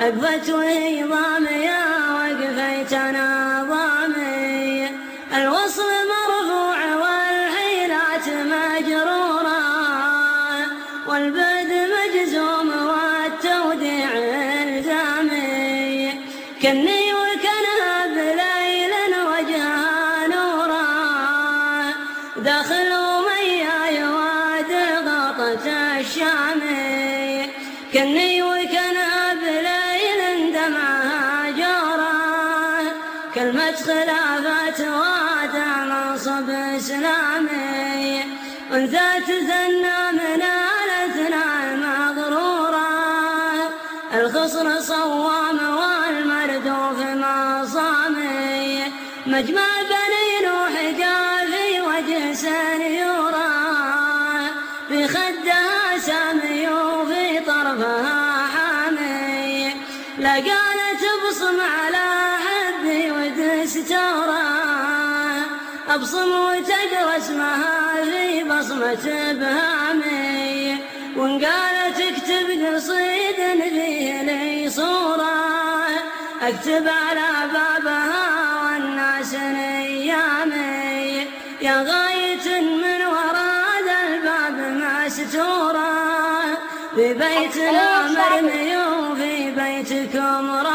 أقفت وهي ضامية وقفيتنا ضامي. الوصل مرفوع والحيلات مجرورة. والبد مجزوم والتوديع الزامي كني وكنها بليل وجهها نورا. داخل أمية واد غطة الشامي. كني وكنها بليل دمعها جورا كلمة خلافات واد منصب إسلامي. وذات زنا من الاثناء مغرورا. الخصر صوام والمردوف مصامي مجمع بني نوح جافي وجه سنيورا حامي لا قالت ابصم على حبي ودستورا أبصم وتقرا اسمها في بصمة ابهامي وان قالت اكتب قصيد فيه لي صورة. أكتب على بابها والناس نيامي. يا غاية من وراء ذا الباب مستورة في بيتنا مرمي وفي بيتكم راح